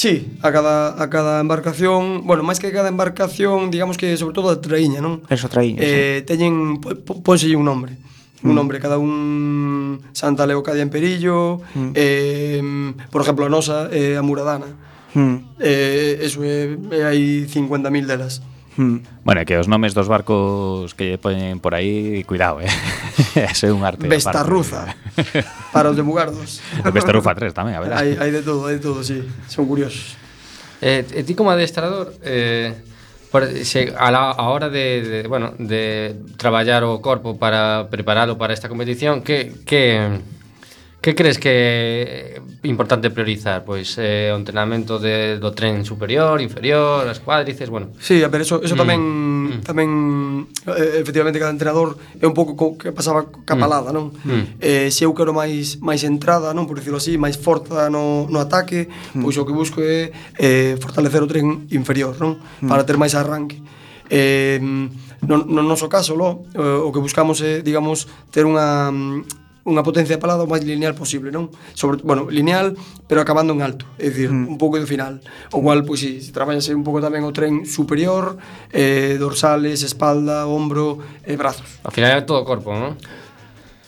Sí, a cada, a cada embarcación, bueno, máis que a cada embarcación, digamos que sobre todo a traíña, non? Eso, traíña, eh, sí. Teñen, pónselle un nombre. Mm. Un nombre, cada un Santa Leocadia en Perillo, mm. eh, por exemplo, a nosa, eh, a Muradana. Mm. Eh, eso, eh, hai 50.000 delas hmm. Bueno, que os nomes dos barcos que lle poñen por aí, cuidado, eh. *laughs* Ese é un arte. Vestarruza. para os de Mugardos. Bestarrufa 3 tamén, a ver. Hai, hai de todo, hai de todo, sí. Son curiosos. Eh, e ti como adestrador, eh, por, se, a, la, a hora de, de, bueno, de traballar o corpo para preparalo para esta competición, que, que, Que crees que é importante priorizar? Pois eh, o entrenamento de, do tren superior, inferior, as cuádrices, bueno. Sí, a ver, eso, eso mm. tamén mm. tamén eh, efectivamente cada entrenador é un pouco co, que pasaba ca mm. palada, non? Mm. Eh, se eu quero máis máis entrada, non, por dicirlo así, máis forza no, no ataque, mm. pois o que busco é eh, fortalecer o tren inferior, non? Mm. Para ter máis arranque. Eh, no, no noso caso, lo, eh, o que buscamos é, digamos, ter unha unha potencia de palada o máis lineal posible, non? Sobre, bueno, lineal, pero acabando en alto, é dicir, un pouco do final. O cual, pois si, se traballase un pouco tamén o tren superior, eh, dorsales, espalda, hombro e brazos. Ao final é todo o corpo, non?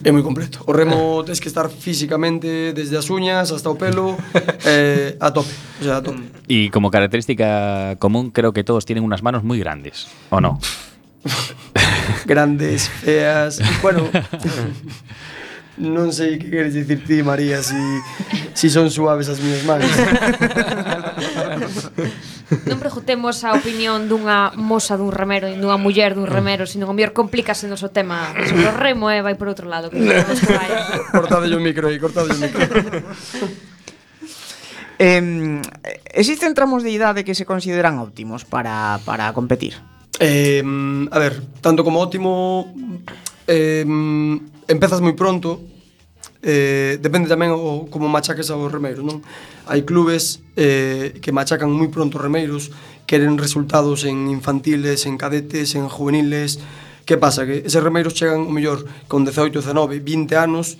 É moi completo. O remo *laughs* tens que estar físicamente desde as uñas hasta o pelo *laughs* eh, a tope, o sea, a tope. Y como característica común, creo que todos tienen unas manos muy grandes, ¿o no? *laughs* Grandes, feas, bueno, Non sei que queres dicir ti, María, si, si son suaves as miñas mans. *laughs* non preguntemos a opinión dunha moza dun remero e dunha muller dun remero, sino que mellor complícase o tema sobre o remo e vai por outro lado. Que que cortade o micro aí, cortade o micro. *laughs* eh, existen tramos de idade que se consideran óptimos para, para competir? Eh, a ver, tanto como óptimo eh, empezas moi pronto, eh, depende tamén o, como machaques aos remeiros, non? Hai clubes eh, que machacan moi pronto remeiros, queren resultados en infantiles, en cadetes, en juveniles. Que pasa? Que eses remeiros chegan, o mellor, con 18, 19, 20 anos,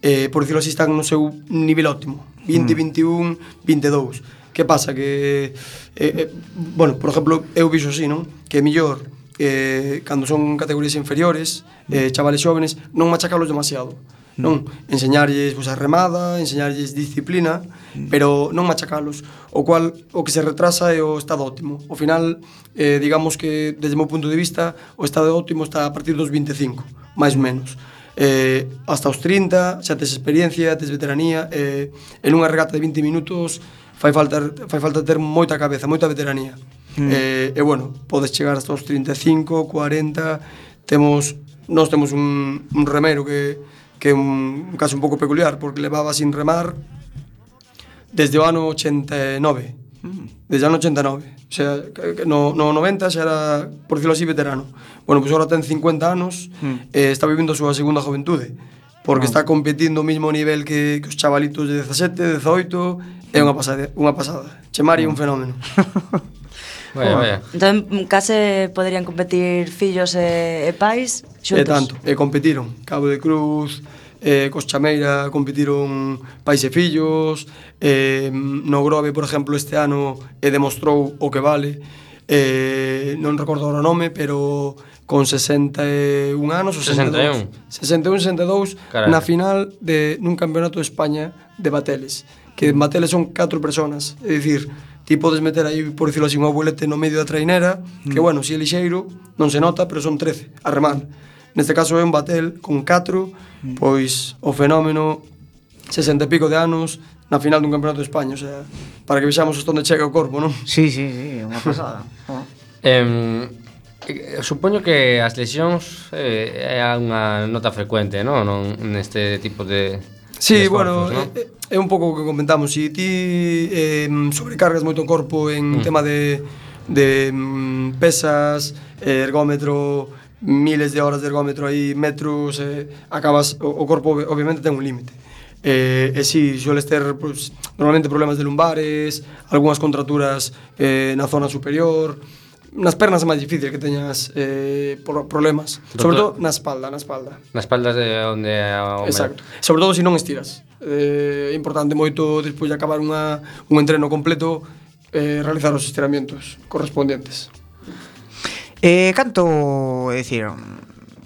eh, por dicirlo así, están no seu nivel óptimo. 20, mm. 21, 22. Que pasa? Que, eh, eh, bueno, por exemplo, eu vixo así, non? Que mellor eh, cando son categorías inferiores, eh, chavales xóvenes, non machacalos demasiado. Mm. Non, enseñarlles pois, a remada, enseñarlles disciplina, mm. pero non machacalos, o cual o que se retrasa é o estado óptimo. O final, eh, digamos que desde o meu punto de vista, o estado óptimo está a partir dos 25, máis ou menos eh, hasta os 30, xa tes experiencia, tes veteranía, eh, en unha regata de 20 minutos fai falta, fai falta ter moita cabeza, moita veteranía. Mm. Eh, e bueno, podes chegar hasta os 35, 40, temos nós temos un, un remero que que é un, un caso un pouco peculiar porque levaba sin remar desde o ano 89. Mm. Desde o ano 89. O sea, no, no 90 xa era, por decirlo así, veterano. Bueno, pois pues agora ten 50 anos mm. e eh, está vivindo a súa segunda juventude porque ah. está competindo o mismo nivel que, que os chavalitos de 17, 18, é unha pasada, unha pasada. Chemari é un mm. fenómeno. *laughs* Vaya, vaya. Entón, case poderían competir fillos e, e pais xuntos. E tanto, e competiron. Cabo de Cruz, eh, cos Chameira competiron pais e fillos, eh, no Grove, por exemplo, este ano e demostrou o que vale, eh, non recordo o nome, pero con 61 anos ou 62, 61, 62 Carai. na final de nun campeonato de España de bateles, que en bateles son 4 personas, é dicir, ti podes meter aí, por decirlo así, un abuelete no medio da trainera, mm. que, bueno, si é lixeiro, non se nota, pero son 13, a remar. Neste caso é un batel con 4, mm. pois o fenómeno 60 e pico de anos na final dun campeonato de España, o sea, para que vexamos onde chega o corpo, non? Sí, sí, sí, unha pasada. *laughs* Ah. eh, supoño que as lesións eh, é unha nota frecuente, non? non neste tipo de Sí, bueno, ¿no? é, é un pouco o que comentamos, si ti eh, sobrecargas moito o corpo en mm. tema de, de mm, pesas, eh, ergómetro, miles de horas de ergómetro aí, metros, eh, acabas, o, o corpo obviamente ten un límite. Eh, e si, sí, sueles ter pues, normalmente problemas de lumbares, algunhas contraturas eh, na zona superior, nas pernas é máis difícil que teñas eh, problemas, Doctor, sobre todo na espalda, na espalda. Na espalda é onde é Exacto. Sobre todo se si non estiras. Eh, é importante moito despois de acabar unha, un entreno completo eh, realizar os estiramientos correspondentes. Eh, canto, é dicir,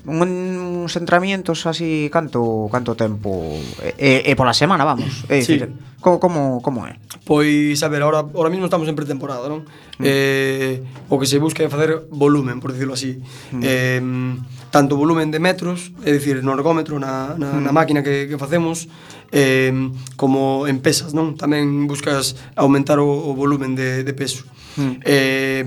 un, uns entramientos así canto canto tempo e, e, pola semana, vamos. É dicir, como como como é? Pois a ver, ahora ahora mesmo estamos en pretemporada, non? Mm. Eh, o que se busca é facer volumen, por dicirlo así. Mm. Eh, tanto volumen de metros, é dicir, no ergómetro na na, mm. na máquina que que facemos, eh, como en pesas, non? Tamén buscas aumentar o, o volumen de, de peso. Mm. Eh,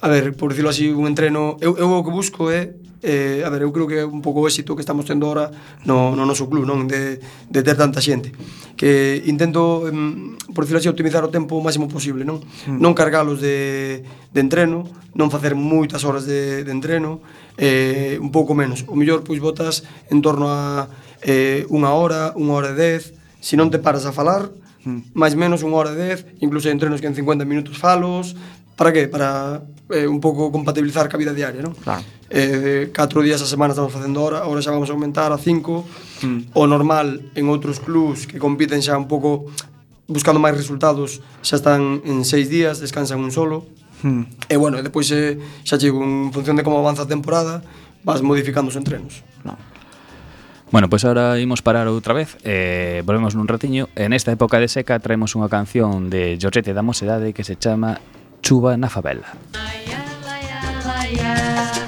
a ver, por dicirlo así, un entreno... Eu, eu o que busco é eh, a ver, eu creo que é un pouco o éxito que estamos tendo ahora no, no noso club, non? De, de ter tanta xente que intento, em, por decirlo así, optimizar o tempo o máximo posible, non? Mm. Non cargalos de, de entreno non facer moitas horas de, de entreno eh, un pouco menos o mellor, pois, botas en torno a eh, unha hora, unha hora e dez se non te paras a falar mm. máis menos unha hora e dez incluso hai entrenos que en 50 minutos falos para que? Para eh, un pouco compatibilizar ca vida diaria, non? Claro eh, catro días a semana estamos facendo hora, ahora xa vamos a aumentar a cinco, mm. o normal en outros clubs que compiten xa un pouco buscando máis resultados xa están en seis días, descansan un solo, mm. e bueno, e depois eh, xa chego en función de como avanza a temporada, vas modificando os entrenos. No. Bueno, pois pues ahora imos parar outra vez eh, Volvemos nun ratiño En esta época de seca traemos unha canción de Giorgete da Mosedade Que se chama Chuva na favela Ay, ala, ala.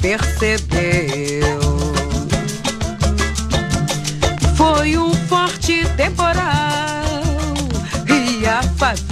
percebeu. Foi um forte temporal e a favela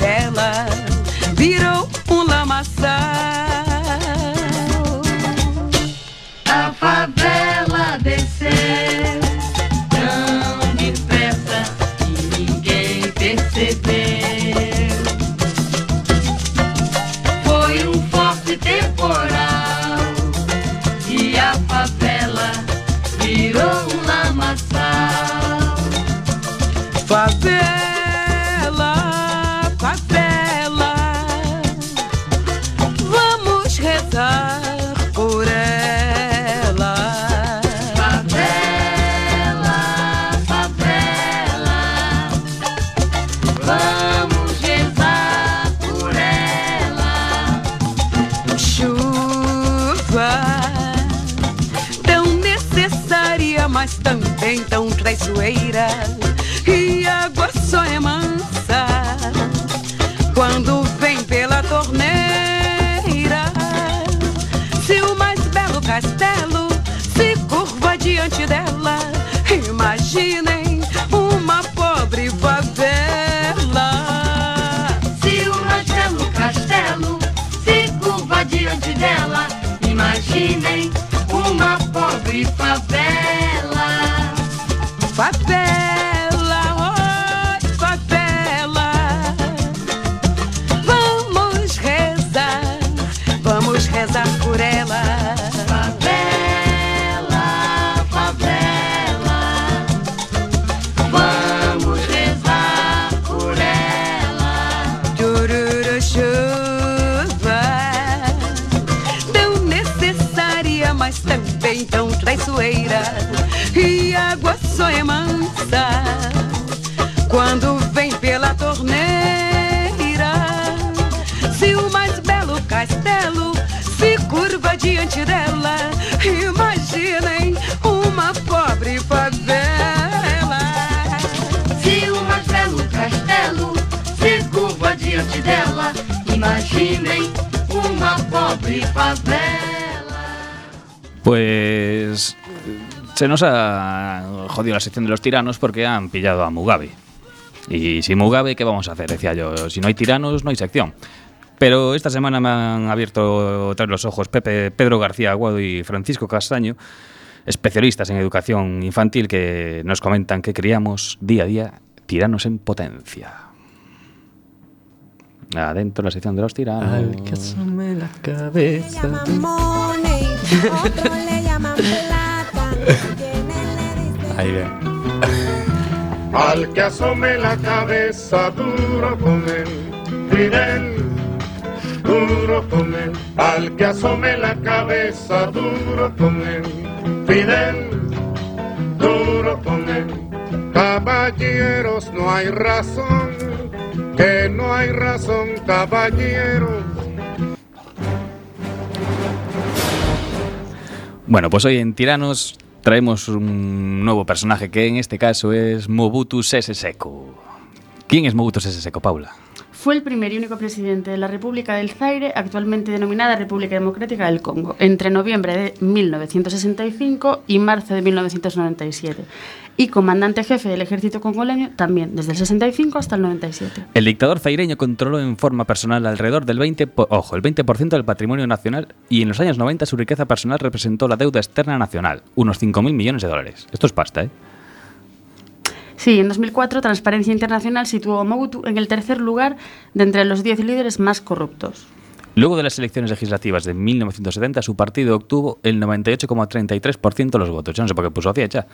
Pues se nos ha jodido la sección de los tiranos porque han pillado a Mugabe. Y sin Mugabe, ¿qué vamos a hacer? Decía yo, si no hay tiranos, no hay sección. Pero esta semana me han abierto vez los ojos Pepe, Pedro García Aguado y Francisco Castaño, especialistas en educación infantil, que nos comentan que criamos día a día tiranos en potencia. Adentro la sección de los tiranos. asome la cabeza. Ahí ve. Al que asome la cabeza duro con él, Fidel, duro con él. Al que asome la cabeza duro con él, Fidel, duro con él. Caballeros, no hay razón, que no hay razón, caballeros. Bueno, pues hoy en Tiranos traemos un nuevo personaje que en este caso es Mobutu Sese Seko. ¿Quién es Mobutu Sese Seko, Paula? Fue el primer y único presidente de la República del Zaire, actualmente denominada República Democrática del Congo, entre noviembre de 1965 y marzo de 1997, y comandante jefe del ejército congoleño también desde el 65 hasta el 97. El dictador zaireño controló en forma personal alrededor del 20%, po- ojo, el 20% del patrimonio nacional y en los años 90 su riqueza personal representó la deuda externa nacional, unos 5.000 millones de dólares. Esto es pasta, ¿eh? Sí, en 2004 Transparencia Internacional situó a Mobutu en el tercer lugar de entre los 10 líderes más corruptos. Luego de las elecciones legislativas de 1970, su partido obtuvo el 98,33% de los votos. Yo no sé por qué puso así hecha.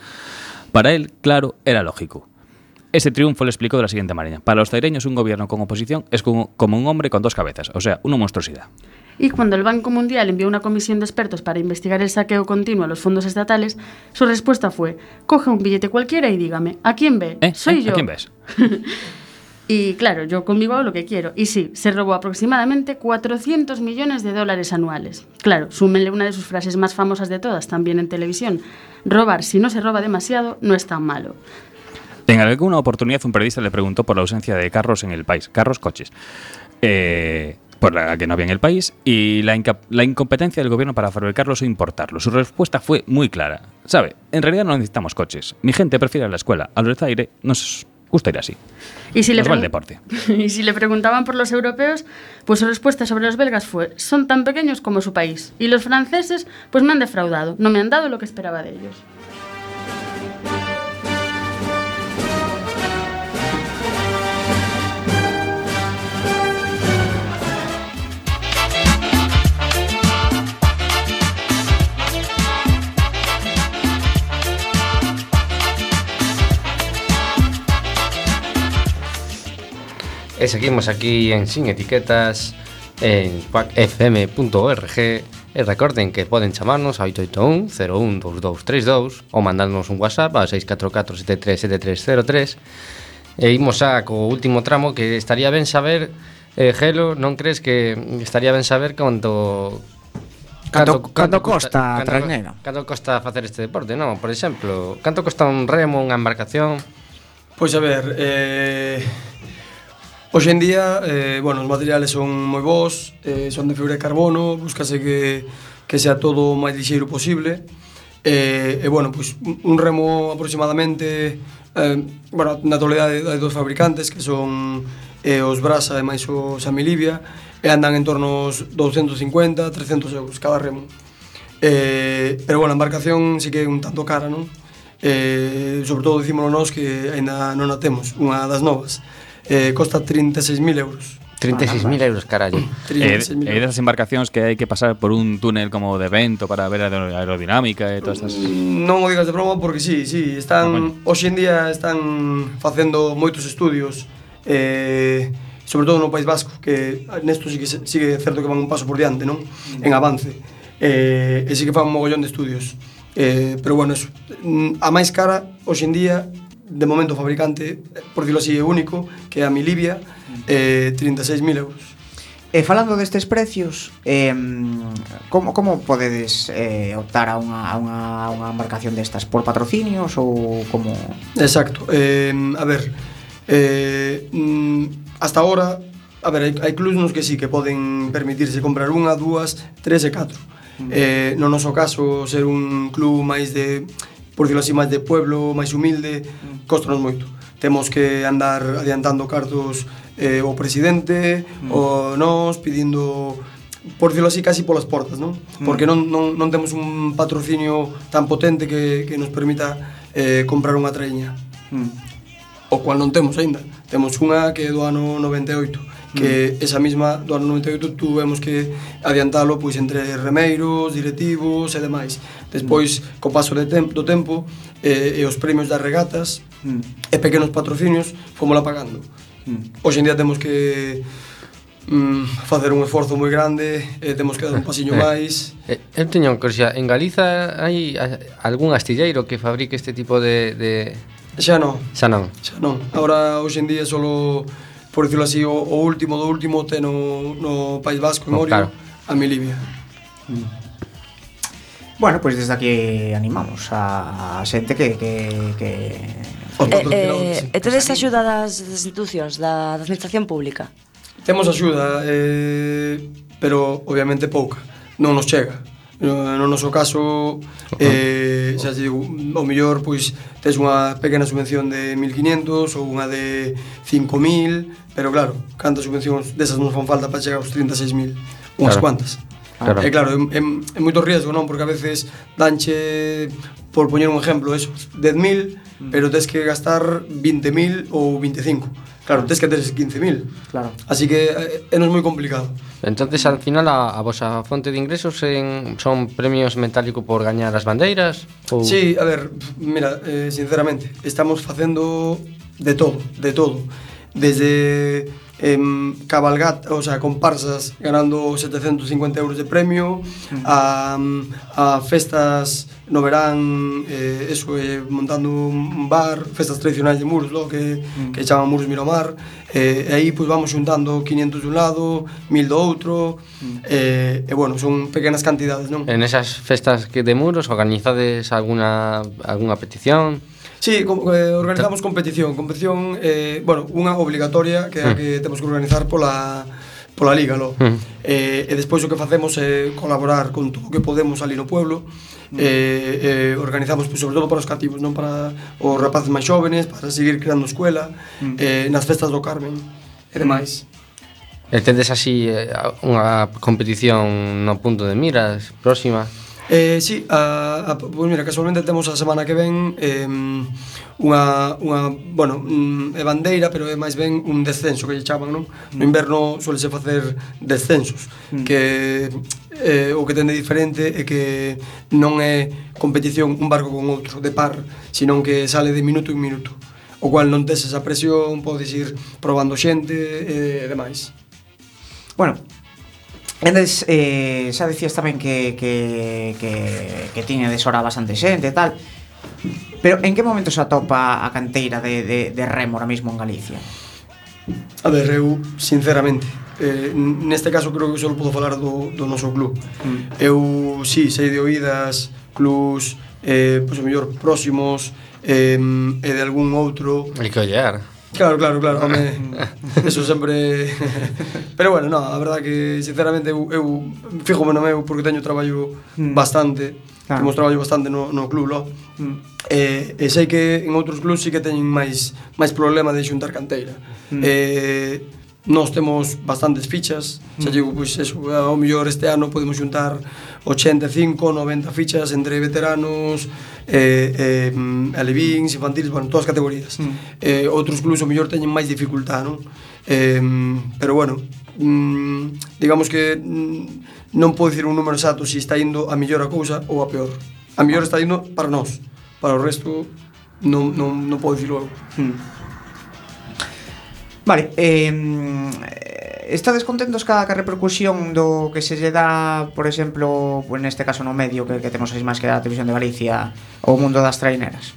Para él, claro, era lógico. Ese triunfo le explicó de la siguiente manera. Para los zaireños, un gobierno con oposición es como un hombre con dos cabezas, o sea, una monstruosidad. Y cuando el Banco Mundial envió una comisión de expertos para investigar el saqueo continuo a los fondos estatales, su respuesta fue, coge un billete cualquiera y dígame, ¿a quién ve? Soy ¿Eh? yo. ¿A quién ves? *laughs* Y claro, yo conmigo hago lo que quiero. Y sí, se robó aproximadamente 400 millones de dólares anuales. Claro, súmenle una de sus frases más famosas de todas, también en televisión. Robar, si no se roba demasiado, no es tan malo. En alguna oportunidad un periodista le preguntó por la ausencia de carros en el país, carros, coches, eh, por la que no había en el país, y la, inca- la incompetencia del gobierno para fabricarlos o importarlos. Su respuesta fue muy clara. ¿Sabe? En realidad no necesitamos coches. Mi gente prefiere la escuela. A los de Zaire nos gusta ir así. Y si, le Nos va el deporte. *laughs* y si le preguntaban por los europeos, pues su respuesta sobre los belgas fue, son tan pequeños como su país. Y los franceses, pues me han defraudado, no me han dado lo que esperaba de ellos. E seguimos aquí en Sin Etiquetas en quackfm.org e recorden que poden chamarnos ao 881-012232 ou mandarnos un WhatsApp ao 644-737303 e imos a co último tramo que estaría ben saber eh, Gelo, non crees que estaría ben saber canto Canto, canto, canto costa, canto, trainero? Canto costa facer este deporte, non? Por exemplo, canto costa un remo, unha embarcación? Pois a ver, eh, Hoxe en día, eh, bueno, os materiales son moi bons, eh, son de fibra de carbono, buscase que, que sea todo o máis lixeiro posible. Eh, e, eh, eh, bueno, pois, pues, un remo aproximadamente eh, bueno, na totalidade hai dos fabricantes que son eh, os Brasa e máis o Samilibia e andan en torno aos 250, 300 euros cada remo. Eh, pero bueno, a embarcación sí que é un tanto cara, non? Eh, sobre todo dicímolo nós que aínda non a temos, unha das novas eh, costa 36.000 euros. 36.000 euros, carallo. *clears throat* Eh, eh, é esas embarcacións que hai que pasar por un túnel como de vento para ver a aerodinámica e todas estas... Mm, non o digas de broma porque sí, sí, están... Hoxe en día están facendo moitos estudios eh, sobre todo no País Vasco, que nesto sí que, sí certo que van un paso por diante, non? En avance. Eh, e sí que fan un mogollón de estudios. Eh, pero bueno, eso, mm, a máis cara, hoxe en día, de momento o fabricante, por dilo así, único, que é a Milivia, eh, 36.000 euros. E falando destes precios, eh, como, como podedes eh, optar a unha, a, unha, a unha embarcación destas? Por patrocinios ou como...? Exacto. Eh, a ver, eh, mm, hasta ahora, a ver, hai, hai clubs nos que sí que poden permitirse comprar unha, dúas, tres e catro. Mm. Eh, no noso caso, ser un club máis de por dicirlo así, máis de pueblo, máis humilde, mm. costanos moito. Temos que andar adiantando cartos eh, o presidente, mm. o nós, pidindo por dicirlo así, casi polas portas, non? Mm. Porque non, non, non temos un patrocinio tan potente que, que nos permita eh, comprar unha traíña. Mm. O cual non temos aínda. Temos unha que é do ano 98, que mm. esa mesma do ano 98 tuvemos que adiantalo pois entre remeiros, directivos e demais. Despois, mm. co paso de tem do tempo, eh, e os premios das regatas, mm. e pequenos patrocinios, fomos pagando. Mm. Hoxe en día temos que mm, facer un esforzo moi grande, eh, temos que dar un *laughs* pasiño eh, máis. Eh, eu teño unha curiosidade, en Galiza hai algún astilleiro que fabrique este tipo de... de... Xa non. Xa non. Xa non. Agora, hoxe en día, solo, por decirlo así, o, o último do último ten no, no País Vasco, en oh, Orio, oh, claro. a Milibia. Mm. Bueno, pois desde aquí animamos a, a xente que, que, que eh, eh, e tedes axuda das, das institucións, da, da administración pública? Temos axuda, eh, pero obviamente pouca. Non nos chega. No, no noso caso, eh, xa te digo, o mellor pois tes unha pequena subvención de 1500 ou unha de 5000, pero claro, cantas subvencións desas nos fan falta para chegar aos 36.000? Unhas claro. cuantas. Ah, claro. E claro, é, é, é moito riesgo, non? Porque a veces danche, por poñer un exemplo, eso, 10.000, mm. pero tes que gastar 20.000 ou 25. Claro, tes que teres 15.000. Claro. Así que eh, é, é moi complicado. Entonces, al final, a, a vosa fonte de ingresos en, son premios metálico por gañar as bandeiras? Ou... Sí, a ver, mira, eh, sinceramente, estamos facendo de todo, de todo. Desde em, cabalgat, o sea, comparsas ganando 750 euros de premio, mm. a, a festas no verán, eh, eso, eh, montando un bar, festas tradicionais de muros, lo que, mm. que chaman muros Miramar, eh, e aí pois, vamos xuntando 500 de un lado, 1000 do outro, mm. eh, e bueno, son pequenas cantidades, non? En esas festas que de muros organizades alguna, alguna petición? Sí, com, eh, organizamos competición, competición, eh, bueno, unha obligatoria que é a que mm. temos que organizar pola pola Liga, lo. Mm. Eh, e despois o que facemos é colaborar con todo o que podemos ali no pueblo. Mm. Eh, eh, organizamos pues, sobre todo para os cativos, non para os rapaces máis xóvenes, para seguir creando escuela, mm. eh, nas festas do Carmen e demais. E tendes así eh, unha competición no punto de miras próxima? Eh, sí, a, a, pues mira, casualmente temos a semana que ven eh, unha, unha, bueno, mm, é bandeira, pero é máis ben un descenso que lle chaman, non? No mm. inverno suelese facer descensos, mm. que eh, o que tende diferente é que non é competición un barco con outro de par, senón que sale de minuto en minuto, o cual non tes esa presión, podes ir probando xente eh, e eh, demais. Bueno, Entonces, eh, xa decías tamén que, que, que, que tiña deshora bastante xente e tal Pero en que momento se atopa a canteira de, de, de remo ahora mismo en Galicia? A ver, eu, sinceramente, eh, neste caso creo que só podo falar do, do noso club. Mm. Eu, sí, sei de oídas, clubs, eh, pois o mellor próximos, eh, e de algún outro... Hai que ollar. Claro, claro, claro, ah. home, *laughs* eso sempre... Pero bueno, no, a verdade que sinceramente eu, eu fijo no meu porque teño traballo mm. bastante, claro. temos traballo bastante no, no club, lo. Mm. E, e sei que en outros clubs sí que teñen máis máis problema de xuntar canteira. Mm. Eh, nós temos bastantes fichas, mm. xa digo, pois eso, ao mellor este ano podemos xuntar 85, 90 fichas entre veteranos, eh, eh, alevíns, infantiles, bueno, todas as categorías. Mm. Eh, outros clubs o mellor teñen máis dificultad, non? Eh, pero bueno, mm, digamos que mm, non podo dicir un número exacto se si está indo a mellor a cousa ou a peor. A mellor está indo para nós, para o resto non, non, non podo dicirlo eu. Mm. Vale, eh, Estades contentos cada ca repercusión do que se lle dá, por exemplo, pues neste caso no medio que, que temos aí máis que da televisión de Galicia, o mundo das traineras?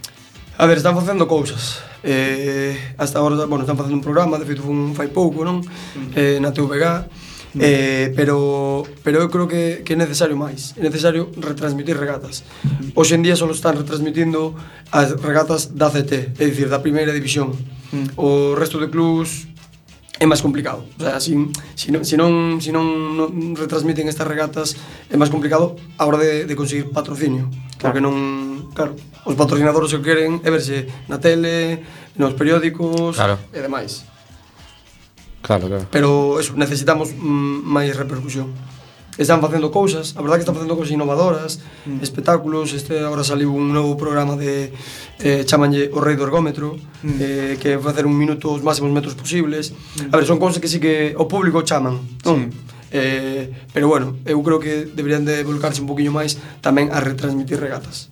A ver, están facendo cousas. Eh, hasta agora, bueno, están facendo un programa, de feito un fai pouco, non? Eh, na TVG. Eh, pero pero eu creo que, que é necesario máis É necesario retransmitir regatas Hoxe en día só están retransmitindo As regatas da CT É dicir, da primeira división. O resto de clubs é máis complicado. O sea, si, si, non, si, non, si non, non retransmiten estas regatas é máis complicado a hora de, de conseguir patrocinio. Claro que non, claro, os patrocinadores o que queren é verse na tele, nos periódicos claro. e demais. Claro, claro. Pero eso, necesitamos mm, máis repercusión están facendo cousas, a verdade que están facendo cousas innovadoras, mm. espectáculos, este agora saliu un novo programa de eh, chamanlle o rei do ergómetro, mm. eh, que é facer un minuto os máximos metros posibles. Mm. A ver, son cousas que sí que o público chaman, non? Sí. Eh, pero bueno, eu creo que deberían de volcarse un poquinho máis tamén a retransmitir regatas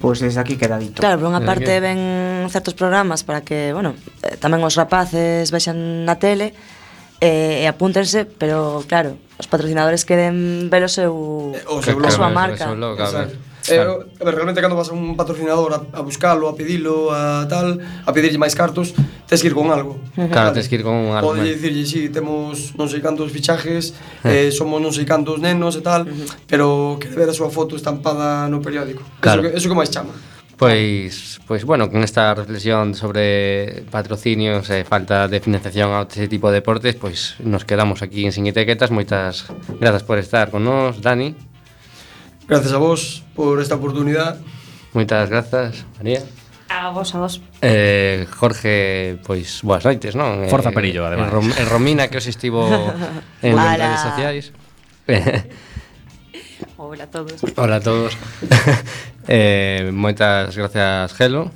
pois pues desde aquí queda dito. Claro, por unha parte ven certos programas para que, bueno, eh, tamén os rapaces vexan na tele e, e apúntense, pero claro, os patrocinadores queren ver o seu eh, o seu logo, a súa marca. O seu logo, a ver. Eh, a ver, realmente cando vas a un patrocinador a, a buscalo, a pedilo, a tal, a pedirlle máis cartos, tes que ir con algo. Claro, vale. tes que ir con un argumento. Podes dicirlle, si, sí, temos non sei cantos fichajes, eh. eh, somos non sei cantos nenos e tal, uh -huh. pero que ver a súa foto estampada no periódico. Claro. Eso, que, eso que máis chama. Pois, pois bueno, con esta reflexión sobre patrocinios e falta de financiación a este tipo de deportes, pois nos quedamos aquí en Sin Etiquetas. Moitas grazas por estar con nós, Dani. Gracias a vos por esta oportunidade. Moitas grazas, María. A vos, a vos. Eh, Jorge, pois, boas noites, non? Eh, Forza Perillo, además. E eh, Romina, que os estivo *laughs* en redes sociais. *laughs* Hola a todos. Hola a todos. *laughs* eh, moitas gracias, Gelo.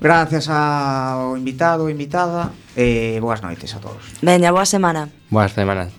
Gracias ao invitado, invitada e eh, boas noites a todos. Veña, boa semana. Boas semanas.